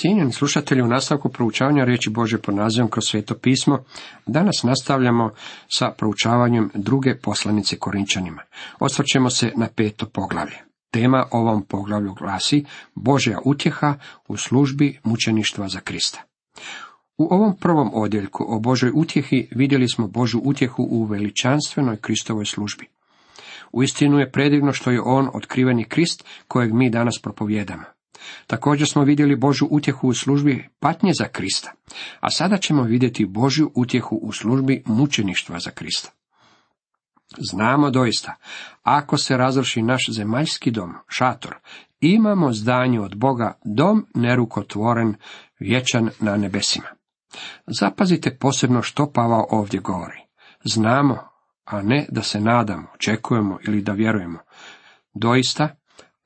Cijenjeni slušatelji, u nastavku proučavanja riječi Bože pod nazivom kroz sveto pismo, danas nastavljamo sa proučavanjem druge poslanice Korinčanima. Osvrćemo se na peto poglavlje. Tema ovom poglavlju glasi Božja utjeha u službi mučeništva za Krista. U ovom prvom odjeljku o Božoj utjehi vidjeli smo Božju utjehu u veličanstvenoj Kristovoj službi. Uistinu je predivno što je on otkriveni Krist kojeg mi danas propovjedamo. Također smo vidjeli Božju utjehu u službi patnje za Krista, a sada ćemo vidjeti Božju utjehu u službi mučeništva za Krista. Znamo doista, ako se razruši naš zemaljski dom, šator, imamo zdanje od Boga, dom nerukotvoren, vječan na nebesima. Zapazite posebno što Pavao ovdje govori. Znamo, a ne da se nadamo, očekujemo ili da vjerujemo. Doista,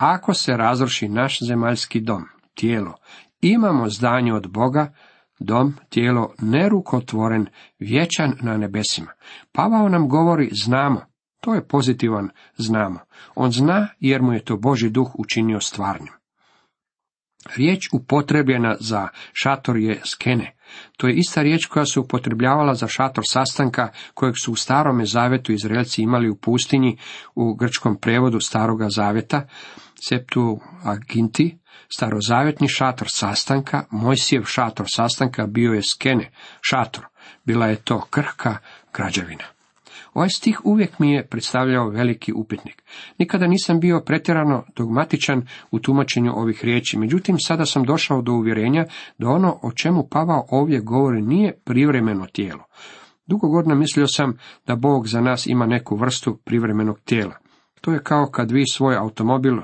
ako se razruši naš zemaljski dom, tijelo, imamo zdanje od Boga, dom, tijelo, nerukotvoren, vječan na nebesima. Pavao nam govori znamo, to je pozitivan znamo. On zna jer mu je to Boži duh učinio stvarnim. Riječ upotrebljena za šator je skene. To je ista riječ koja se upotrebljavala za šator sastanka kojeg su u starome zavetu Izraelci imali u pustinji u grčkom prevodu staroga zaveta, septu aginti, starozavjetni šator sastanka, Mojsijev šator sastanka bio je skene, šator, bila je to krhka građevina. Ovaj stih uvijek mi je predstavljao veliki upitnik. Nikada nisam bio pretjerano dogmatičan u tumačenju ovih riječi, međutim sada sam došao do uvjerenja da ono o čemu Pavao ovdje govori nije privremeno tijelo. Dugo godina mislio sam da Bog za nas ima neku vrstu privremenog tijela. To je kao kad vi svoj automobil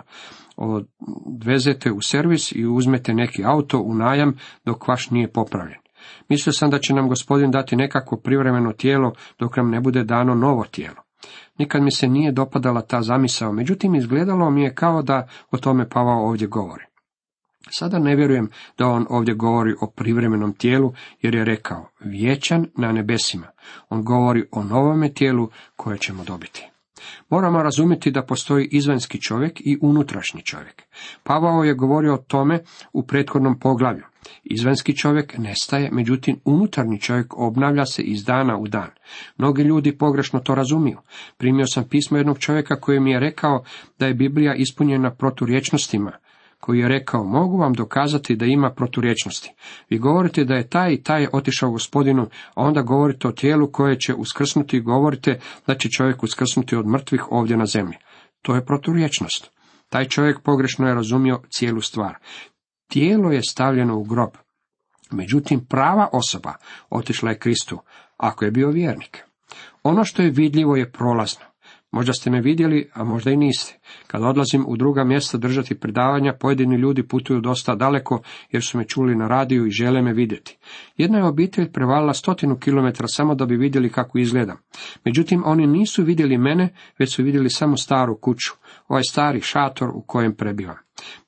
odvezete u servis i uzmete neki auto u najam dok vaš nije popravljen. Mislio sam da će nam gospodin dati nekakvo privremeno tijelo dok nam ne bude dano novo tijelo. Nikad mi se nije dopadala ta zamisao, međutim izgledalo mi je kao da o tome Pavao ovdje govori. Sada ne vjerujem da on ovdje govori o privremenom tijelu, jer je rekao vječan na nebesima. On govori o novome tijelu koje ćemo dobiti. Moramo razumjeti da postoji izvanjski čovjek i unutrašnji čovjek. Pavao je govorio o tome u prethodnom poglavlju. Izvanjski čovjek nestaje, međutim unutarnji čovjek obnavlja se iz dana u dan. Mnogi ljudi pogrešno to razumiju. Primio sam pismo jednog čovjeka koji mi je rekao da je Biblija ispunjena proturječnostima, koji je rekao, mogu vam dokazati da ima proturječnosti. Vi govorite da je taj i taj otišao gospodinu, a onda govorite o tijelu koje će uskrsnuti i govorite da će čovjek uskrsnuti od mrtvih ovdje na zemlji. To je proturječnost. Taj čovjek pogrešno je razumio cijelu stvar. Tijelo je stavljeno u grob. Međutim, prava osoba otišla je Kristu, ako je bio vjernik. Ono što je vidljivo je prolazno. Možda ste me vidjeli, a možda i niste. Kad odlazim u druga mjesta držati predavanja, pojedini ljudi putuju dosta daleko jer su me čuli na radiju i žele me vidjeti. Jedna je obitelj prevalila stotinu kilometara samo da bi vidjeli kako izgledam. Međutim, oni nisu vidjeli mene, već su vidjeli samo staru kuću, ovaj stari šator u kojem prebivam.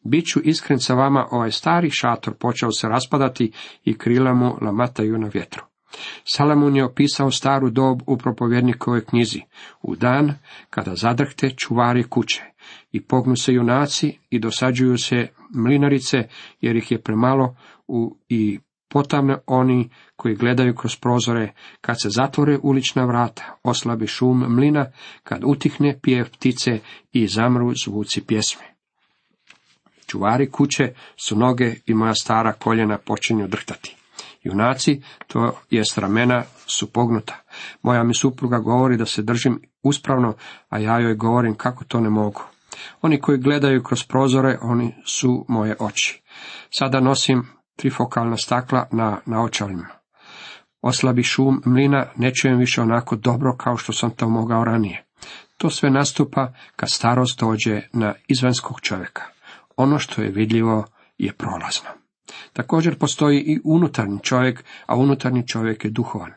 Biću iskren sa vama, ovaj stari šator počeo se raspadati i krila mu lamataju na vjetru. Salamun je opisao staru dob u propovjednikovoj knjizi, u dan kada zadrhte čuvari kuće i pognu se junaci i dosađuju se mlinarice jer ih je premalo u, i potamne oni koji gledaju kroz prozore, kad se zatvore ulična vrata, oslabi šum mlina, kad utihne pjev ptice i zamru zvuci pjesme. Čuvari kuće su noge i moja stara koljena počinju drhtati. Junaci, to jest ramena, su pognuta. Moja mi supruga govori da se držim uspravno, a ja joj govorim kako to ne mogu. Oni koji gledaju kroz prozore, oni su moje oči. Sada nosim trifokalna stakla na naočalima. Oslabi šum mlina, ne čujem više onako dobro kao što sam to mogao ranije. To sve nastupa kad starost dođe na izvanskog čovjeka. Ono što je vidljivo je prolazno. Također postoji i unutarnji čovjek, a unutarnji čovjek je duhovan.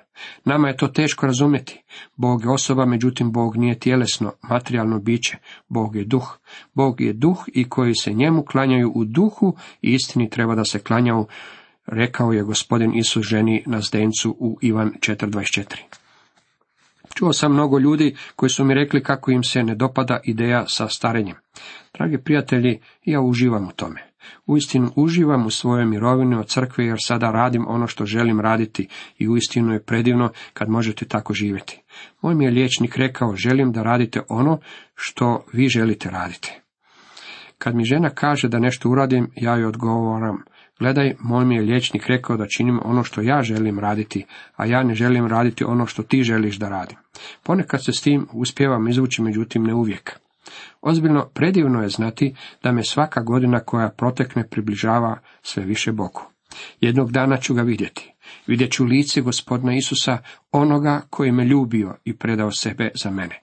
Nama je to teško razumjeti. Bog je osoba, međutim Bog nije tjelesno, materijalno biće. Bog je duh. Bog je duh i koji se njemu klanjaju u duhu i istini treba da se klanjaju, rekao je gospodin Isus ženi na zdencu u Ivan 4.24. Čuo sam mnogo ljudi koji su mi rekli kako im se ne dopada ideja sa starenjem. Dragi prijatelji, ja uživam u tome. Uistinu uživam u svojoj mirovini od crkve jer sada radim ono što želim raditi i uistinu je predivno kad možete tako živjeti. Moj mi je liječnik rekao želim da radite ono što vi želite raditi. Kad mi žena kaže da nešto uradim, ja joj odgovoram, gledaj, moj mi je liječnik rekao da činim ono što ja želim raditi, a ja ne želim raditi ono što ti želiš da radim. Ponekad se s tim uspijevam izvući, međutim ne uvijek. Ozbiljno predivno je znati da me svaka godina koja protekne približava sve više Bogu. Jednog dana ću ga vidjeti. Vidjet ću lice gospodina Isusa, onoga koji me ljubio i predao sebe za mene.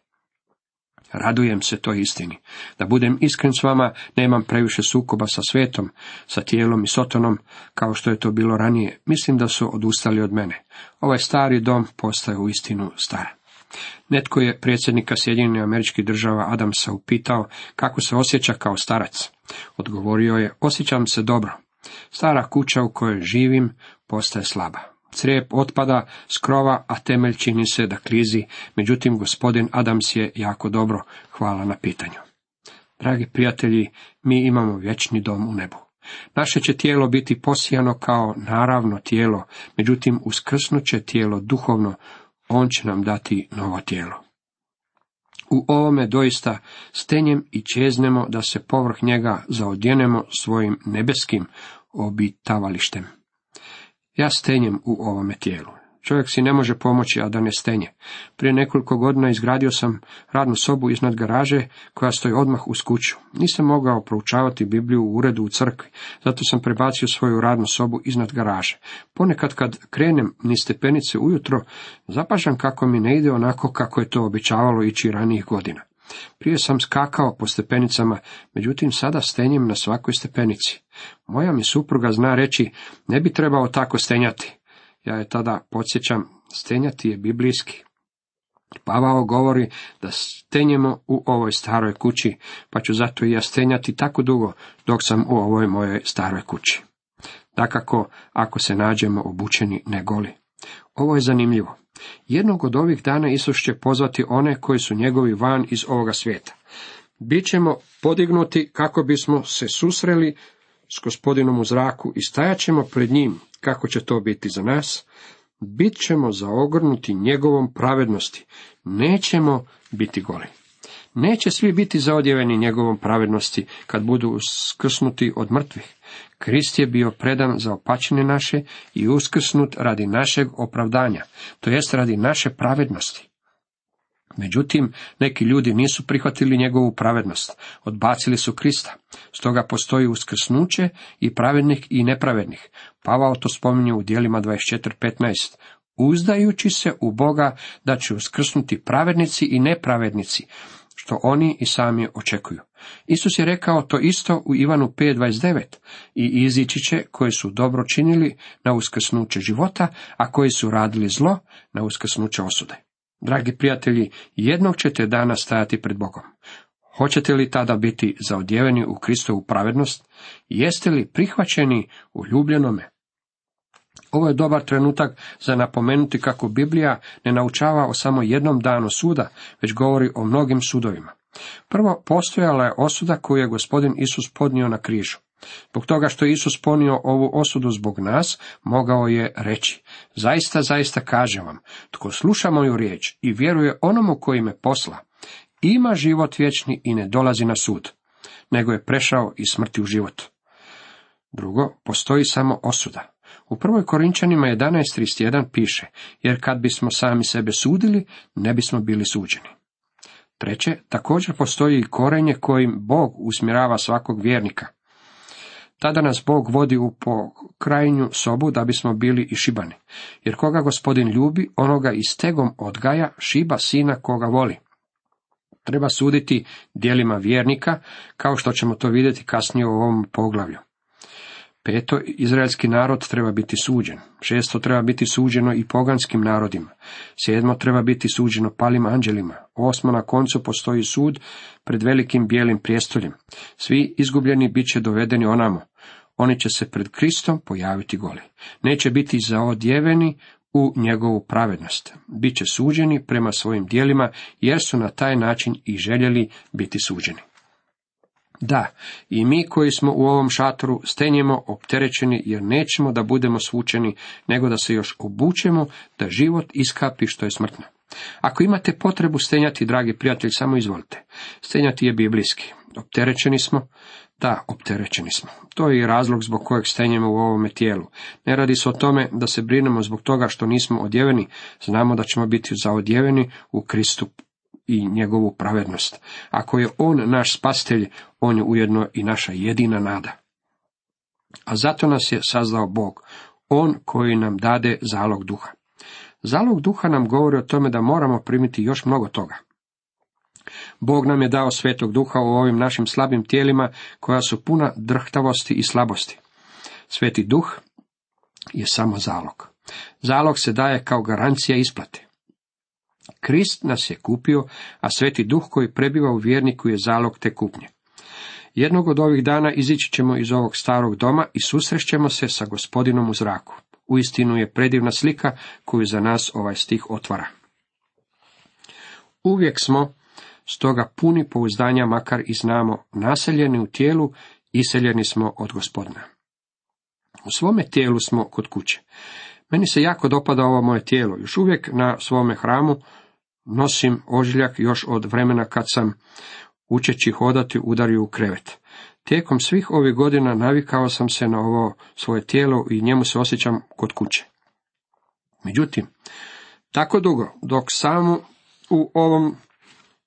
Radujem se toj istini. Da budem iskren s vama, nemam previše sukoba sa svetom, sa tijelom i sotonom, kao što je to bilo ranije. Mislim da su odustali od mene. Ovaj stari dom postaje u istinu star. Netko je predsjednika Sjedinjenih američkih država Adamsa upitao kako se osjeća kao starac. Odgovorio je, osjećam se dobro. Stara kuća u kojoj živim postaje slaba. Crijep otpada s krova, a temelj čini se da klizi, međutim gospodin Adams je jako dobro, hvala na pitanju. Dragi prijatelji, mi imamo vječni dom u nebu. Naše će tijelo biti posijano kao naravno tijelo, međutim uskrsnuće tijelo duhovno, on će nam dati novo tijelo. U ovome doista stenjem i čeznemo da se povrh njega zaodjenemo svojim nebeskim obitavalištem. Ja stenjem u ovome tijelu. Čovjek si ne može pomoći, a da ne stenje. Prije nekoliko godina izgradio sam radnu sobu iznad garaže koja stoji odmah uz kuću. Nisam mogao proučavati Bibliju u uredu u crkvi, zato sam prebacio svoju radnu sobu iznad garaže. Ponekad kad krenem ni stepenice ujutro, zapažam kako mi ne ide onako kako je to običavalo ići ranijih godina. Prije sam skakao po stepenicama, međutim sada stenjem na svakoj stepenici. Moja mi supruga zna reći, ne bi trebao tako stenjati. Ja je tada podsjećam, stenjati je biblijski. Pavao govori da stenjemo u ovoj staroj kući, pa ću zato i ja stenjati tako dugo dok sam u ovoj mojoj staroj kući. Dakako, ako se nađemo obučeni ne goli. Ovo je zanimljivo. Jednog od ovih dana Isus će pozvati one koji su njegovi van iz ovoga svijeta. Bićemo podignuti kako bismo se susreli s gospodinom u zraku i stajat ćemo pred njim, kako će to biti za nas, bit ćemo zaogrnuti njegovom pravednosti, nećemo biti goli. Neće svi biti zaodjeveni njegovom pravednosti kad budu skrsnuti od mrtvih. Krist je bio predan za opačine naše i uskrsnut radi našeg opravdanja, to jest radi naše pravednosti. Međutim, neki ljudi nisu prihvatili njegovu pravednost, odbacili su Krista. Stoga postoji uskrsnuće i pravednih i nepravednih. Pavao to spominje u dijelima 24.15. Uzdajući se u Boga da će uskrsnuti pravednici i nepravednici, što oni i sami očekuju. Isus je rekao to isto u Ivanu 5.29 i izići će koji su dobro činili na uskrsnuće života, a koji su radili zlo na uskrsnuće osude. Dragi prijatelji, jednog ćete dana stajati pred Bogom. Hoćete li tada biti zaodjeveni u Kristovu pravednost? Jeste li prihvaćeni u ljubljenome? Ovo je dobar trenutak za napomenuti kako Biblija ne naučava o samo jednom danu suda, već govori o mnogim sudovima. Prvo, postojala je osuda koju je gospodin Isus podnio na križu. Zbog toga što je Isus ponio ovu osudu zbog nas, mogao je reći, zaista, zaista kažem vam, tko sluša moju riječ i vjeruje onomu koji me posla, ima život vječni i ne dolazi na sud, nego je prešao iz smrti u život. Drugo, postoji samo osuda. U prvoj Korinčanima 11.31 piše, jer kad bismo sami sebe sudili, ne bismo bili suđeni. Treće, također postoji i korenje kojim Bog usmjerava svakog vjernika. Tada nas Bog vodi u pokrajnju sobu da bismo bili i šibani. Jer koga gospodin ljubi, onoga i stegom odgaja, šiba sina koga voli. Treba suditi dijelima vjernika, kao što ćemo to vidjeti kasnije u ovom poglavlju. Peto, izraelski narod treba biti suđen. Šesto, treba biti suđeno i poganskim narodima. Sedmo, treba biti suđeno palim anđelima. Osmo, na koncu postoji sud pred velikim bijelim prijestoljem. Svi izgubljeni bit će dovedeni onamo. Oni će se pred Kristom pojaviti goli. Neće biti zaodjeveni u njegovu pravednost. Biće suđeni prema svojim dijelima, jer su na taj način i željeli biti suđeni. Da, i mi koji smo u ovom šatoru stenjemo opterećeni jer nećemo da budemo svučeni, nego da se još obučemo da život iskapi što je smrtno. Ako imate potrebu stenjati, dragi prijatelj, samo izvolite. Stenjati je biblijski. Opterećeni smo, da, opterećeni smo. To je i razlog zbog kojeg stenjemo u ovome tijelu. Ne radi se o tome da se brinemo zbog toga što nismo odjeveni, znamo da ćemo biti zaodjeveni u Kristu i njegovu pravednost. Ako je On naš spastelj, On je ujedno i naša jedina nada. A zato nas je sazdao Bog, On koji nam dade zalog duha. Zalog duha nam govori o tome da moramo primiti još mnogo toga. Bog nam je dao svetog duha u ovim našim slabim tijelima koja su puna drhtavosti i slabosti. Sveti duh je samo zalog. Zalog se daje kao garancija isplate. Krist nas je kupio, a sveti duh koji prebiva u vjerniku je zalog te kupnje. Jednog od ovih dana izići ćemo iz ovog starog doma i susrećemo se sa gospodinom u zraku. Uistinu je predivna slika koju za nas ovaj stih otvara. Uvijek smo stoga puni pouzdanja, makar i znamo, naseljeni u tijelu, iseljeni smo od gospodina. U svome tijelu smo kod kuće. Meni se jako dopada ovo moje tijelo. Još uvijek na svome hramu nosim ožiljak još od vremena kad sam, učeći hodati, udario u krevet. Tijekom svih ovih godina navikao sam se na ovo svoje tijelo i njemu se osjećam kod kuće. Međutim, tako dugo, dok sam u ovom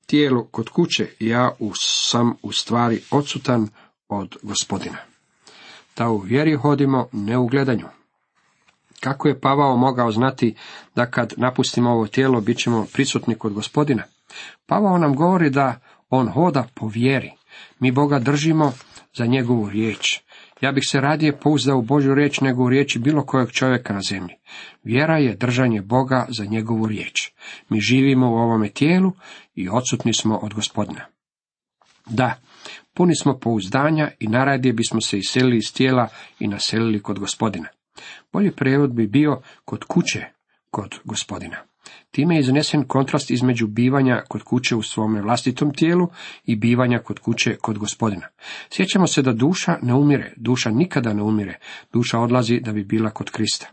tijelu kod kuće, ja sam u stvari odsutan od gospodina. Da u vjeri hodimo ne u gledanju. Kako je Pavao mogao znati da kad napustimo ovo tijelo bit ćemo prisutni kod gospodina? Pavao nam govori da on hoda po vjeri. Mi Boga držimo za njegovu riječ. Ja bih se radije pouzdao u Božju riječ nego u riječi bilo kojeg čovjeka na zemlji. Vjera je držanje Boga za njegovu riječ. Mi živimo u ovome tijelu i odsutni smo od gospodina. Da, puni smo pouzdanja i naradije bismo se iselili iz tijela i naselili kod gospodina. Bolji prevod bi bio kod kuće, kod gospodina. Time je iznesen kontrast između bivanja kod kuće u svome vlastitom tijelu i bivanja kod kuće kod gospodina. Sjećamo se da duša ne umire, duša nikada ne umire, duša odlazi da bi bila kod Krista.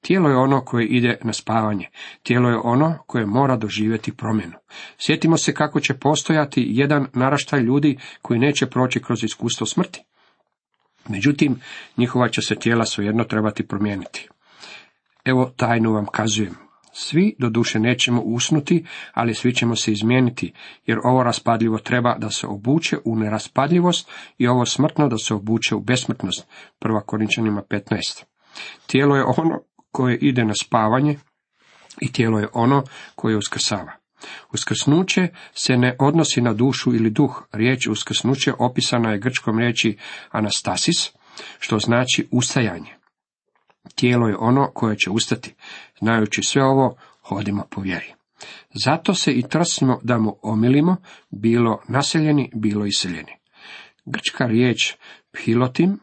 Tijelo je ono koje ide na spavanje, tijelo je ono koje mora doživjeti promjenu. Sjetimo se kako će postojati jedan naraštaj ljudi koji neće proći kroz iskustvo smrti. Međutim, njihova će se tijela svejedno trebati promijeniti. Evo tajnu vam kazujem. Svi do duše nećemo usnuti, ali svi ćemo se izmijeniti, jer ovo raspadljivo treba da se obuče u neraspadljivost i ovo smrtno da se obuče u besmrtnost. Prva Korinčanima 15. Tijelo je ono koje ide na spavanje i tijelo je ono koje uskrsava. Uskrsnuće se ne odnosi na dušu ili duh. Riječ uskrsnuće opisana je grčkom riječi anastasis, što znači ustajanje. Tijelo je ono koje će ustati. Znajući sve ovo, hodimo po vjeri. Zato se i trsimo da mu omilimo, bilo naseljeni, bilo iseljeni. Grčka riječ pilotim,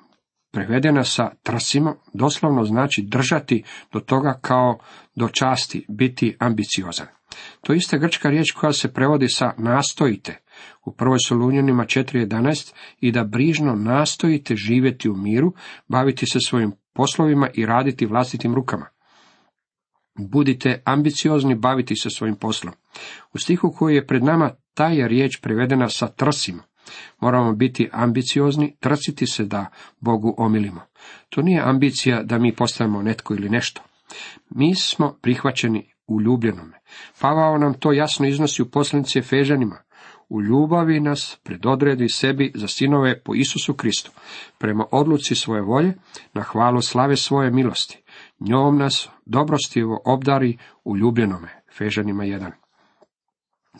prevedena sa trsimo, doslovno znači držati do toga kao do časti, biti ambiciozan. To je ista grčka riječ koja se prevodi sa nastojite u prvoj Solunjanima 4.11 i da brižno nastojite živjeti u miru, baviti se svojim poslovima i raditi vlastitim rukama. Budite ambiciozni baviti se svojim poslom. U stihu koji je pred nama ta je riječ prevedena sa trsimo. Moramo biti ambiciozni, trsiti se da Bogu omilimo. To nije ambicija da mi postavimo netko ili nešto. Mi smo prihvaćeni u ljubljenome. Pavao nam to jasno iznosi u poslanici Efežanima. U ljubavi nas predodredi sebi za sinove po Isusu Kristu, prema odluci svoje volje, na hvalu slave svoje milosti. Njom nas dobrostivo obdari u ljubljenome. Fežanima 1.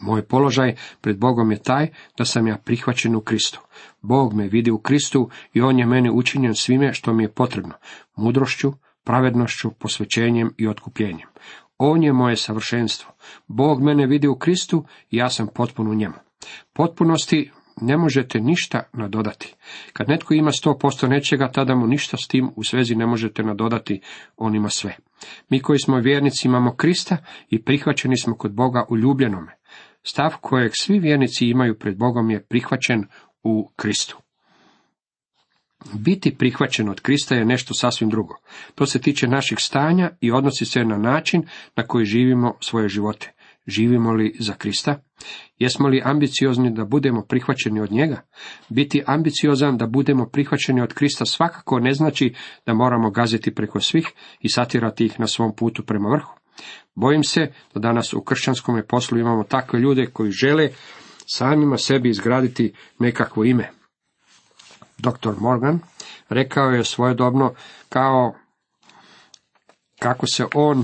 Moj položaj pred Bogom je taj da sam ja prihvaćen u Kristu. Bog me vidi u Kristu i On je meni učinjen svime što mi je potrebno, mudrošću, pravednošću, posvećenjem i otkupljenjem. On je moje savršenstvo. Bog mene vidi u Kristu i ja sam potpuno u njemu. Potpunosti ne možete ništa nadodati. Kad netko ima sto posto nečega, tada mu ništa s tim u svezi ne možete nadodati, on ima sve. Mi koji smo vjernici imamo Krista i prihvaćeni smo kod Boga u ljubljenome. Stav kojeg svi vjernici imaju pred Bogom je prihvaćen u Kristu. Biti prihvaćen od Krista je nešto sasvim drugo. To se tiče naših stanja i odnosi se na način na koji živimo svoje živote. Živimo li za Krista? Jesmo li ambiciozni da budemo prihvaćeni od njega? Biti ambiciozan da budemo prihvaćeni od Krista svakako ne znači da moramo gaziti preko svih i satirati ih na svom putu prema vrhu. Bojim se da danas u kršćanskom poslu imamo takve ljude koji žele samima sebi izgraditi nekakvo ime. Dr. Morgan rekao je svojedobno kao kako se on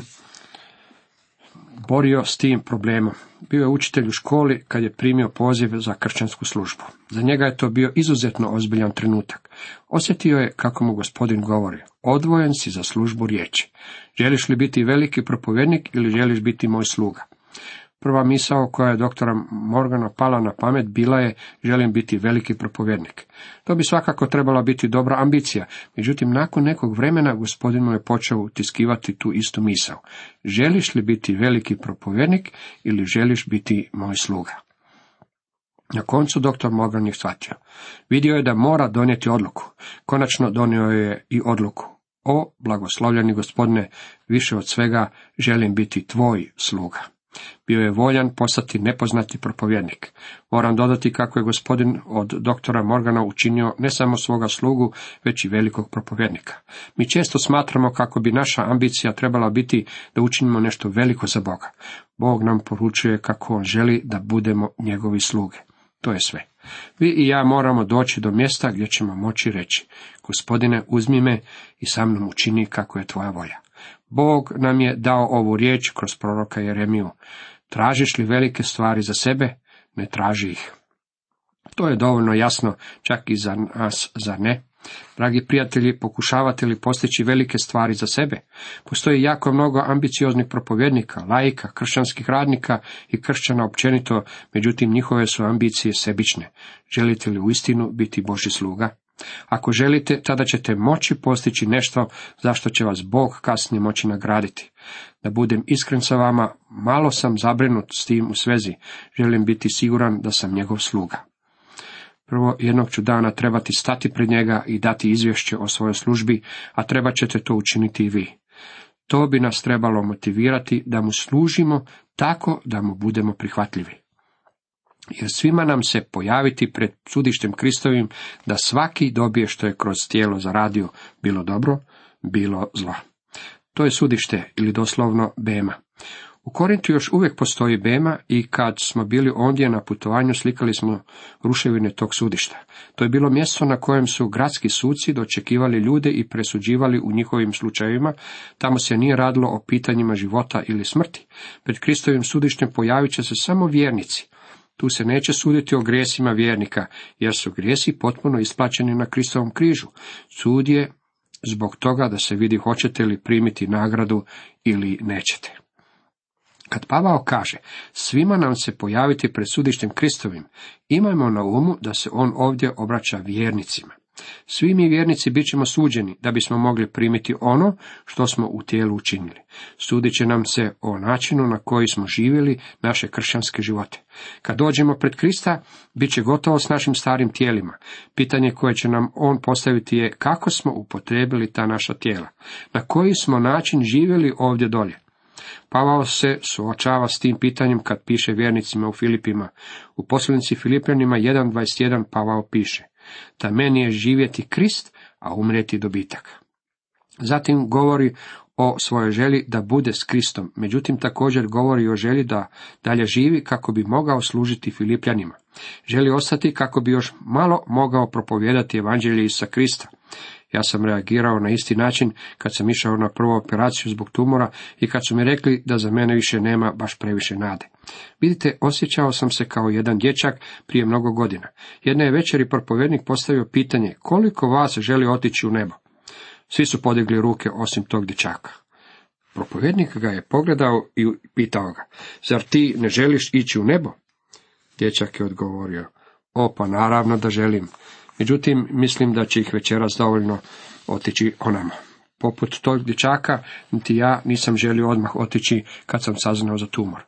borio s tim problemom. Bio je učitelj u školi kad je primio poziv za kršćansku službu. Za njega je to bio izuzetno ozbiljan trenutak. Osjetio je kako mu gospodin govori, odvojen si za službu riječi. Želiš li biti veliki propovjednik ili želiš biti moj sluga? Prva misao koja je doktora Morgana pala na pamet bila je želim biti veliki propovjednik. To bi svakako trebala biti dobra ambicija, međutim nakon nekog vremena gospodin mu je počeo utiskivati tu istu misao. Želiš li biti veliki propovjednik ili želiš biti moj sluga? Na koncu doktor Morgan je shvatio. Vidio je da mora donijeti odluku. Konačno donio je i odluku. O, blagoslovljeni gospodine, više od svega želim biti tvoj sluga. Bio je voljan postati nepoznati propovjednik. Moram dodati kako je gospodin od doktora Morgana učinio ne samo svoga slugu, već i velikog propovjednika. Mi često smatramo kako bi naša ambicija trebala biti da učinimo nešto veliko za Boga. Bog nam poručuje kako on želi da budemo njegovi sluge. To je sve. Vi i ja moramo doći do mjesta gdje ćemo moći reći, gospodine, uzmi me i sa mnom učini kako je tvoja volja. Bog nam je dao ovu riječ kroz proroka Jeremiju. Tražiš li velike stvari za sebe? Ne traži ih. To je dovoljno jasno čak i za nas, za ne? Dragi prijatelji, pokušavate li postići velike stvari za sebe? Postoji jako mnogo ambicioznih propovjednika, laika, kršćanskih radnika i kršćana općenito, međutim njihove su ambicije sebične. Želite li uistinu biti Boži sluga? Ako želite, tada ćete moći postići nešto zašto će vas Bog kasnije moći nagraditi. Da budem iskren sa vama, malo sam zabrinut s tim u svezi. Želim biti siguran da sam njegov sluga. Prvo, jednog ću dana trebati stati pred njega i dati izvješće o svojoj službi, a treba ćete to učiniti i vi. To bi nas trebalo motivirati da mu služimo tako da mu budemo prihvatljivi jer svima nam se pojaviti pred sudištem Kristovim da svaki dobije što je kroz tijelo zaradio, bilo dobro, bilo zlo. To je sudište ili doslovno bema. U Korintu još uvijek postoji bema i kad smo bili ondje na putovanju slikali smo ruševine tog sudišta. To je bilo mjesto na kojem su gradski suci dočekivali ljude i presuđivali u njihovim slučajevima. Tamo se nije radilo o pitanjima života ili smrti. Pred Kristovim sudištem pojavit će se samo vjernici. Tu se neće suditi o grijesima vjernika, jer su grijesi potpuno isplaćeni na Kristovom križu. Sud je zbog toga da se vidi hoćete li primiti nagradu ili nećete. Kad Pavao kaže, svima nam se pojaviti pred sudištem Kristovim, imajmo na umu da se on ovdje obraća vjernicima. Svi mi vjernici bit ćemo suđeni da bismo mogli primiti ono što smo u tijelu učinili. Sudit će nam se o načinu na koji smo živjeli naše kršćanske živote. Kad dođemo pred Krista, bit će gotovo s našim starim tijelima. Pitanje koje će nam on postaviti je kako smo upotrebili ta naša tijela. Na koji smo način živjeli ovdje dolje. Pavao se suočava s tim pitanjem kad piše vjernicima u Filipima. U poslanici Filipljanima 1.21 Pavao piše da meni je živjeti Krist, a umrijeti dobitak. Zatim govori o svojoj želji da bude s Kristom, međutim također govori o želji da dalje živi kako bi mogao služiti Filipljanima. Želi ostati kako bi još malo mogao propovijedati evanđelje Isa Krista. Ja sam reagirao na isti način kad sam išao na prvu operaciju zbog tumora i kad su mi rekli da za mene više nema baš previše nade. Vidite, osjećao sam se kao jedan dječak prije mnogo godina. Jedne je večeri propovjednik postavio pitanje koliko vas želi otići u nebo. Svi su podigli ruke osim tog dječaka. Propovjednik ga je pogledao i pitao ga, zar ti ne želiš ići u nebo? Dječak je odgovorio, o pa naravno da želim, međutim mislim da će ih večeras dovoljno otići onama. Poput tog dječaka, niti ja nisam želio odmah otići kad sam saznao za tumor.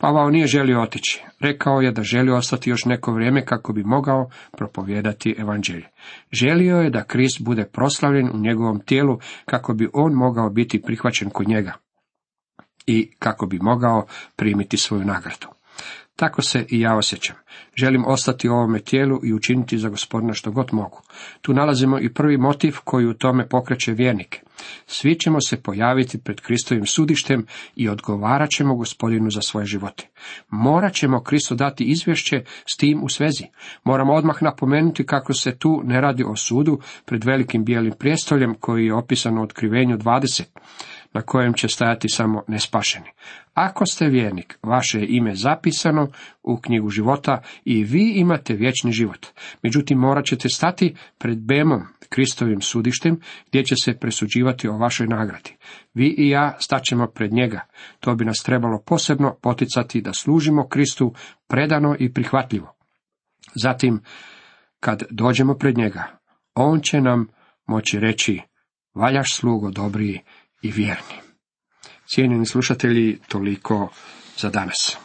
Pavao nije želio otići. Rekao je da želi ostati još neko vrijeme kako bi mogao propovijedati evanđelje. Želio je da Krist bude proslavljen u njegovom tijelu kako bi on mogao biti prihvaćen kod njega i kako bi mogao primiti svoju nagradu. Tako se i ja osjećam. Želim ostati u ovome tijelu i učiniti za gospodina što god mogu. Tu nalazimo i prvi motiv koji u tome pokreće vjernike. Svi ćemo se pojaviti pred Kristovim sudištem i odgovarat ćemo gospodinu za svoje živote. Morat ćemo Kristu dati izvješće s tim u svezi. Moramo odmah napomenuti kako se tu ne radi o sudu pred velikim bijelim prijestoljem koji je opisan u otkrivenju 20 na kojem će stajati samo nespašeni. Ako ste vjernik, vaše je ime zapisano u knjigu života i vi imate vječni život. Međutim, morat ćete stati pred Bemom, Kristovim sudištem, gdje će se presuđivati o vašoj nagradi. Vi i ja staćemo pred njega. To bi nas trebalo posebno poticati da služimo Kristu predano i prihvatljivo. Zatim, kad dođemo pred njega, on će nam moći reći, valjaš slugo dobriji i vjerni. Cijenjeni slušatelji, toliko za danas.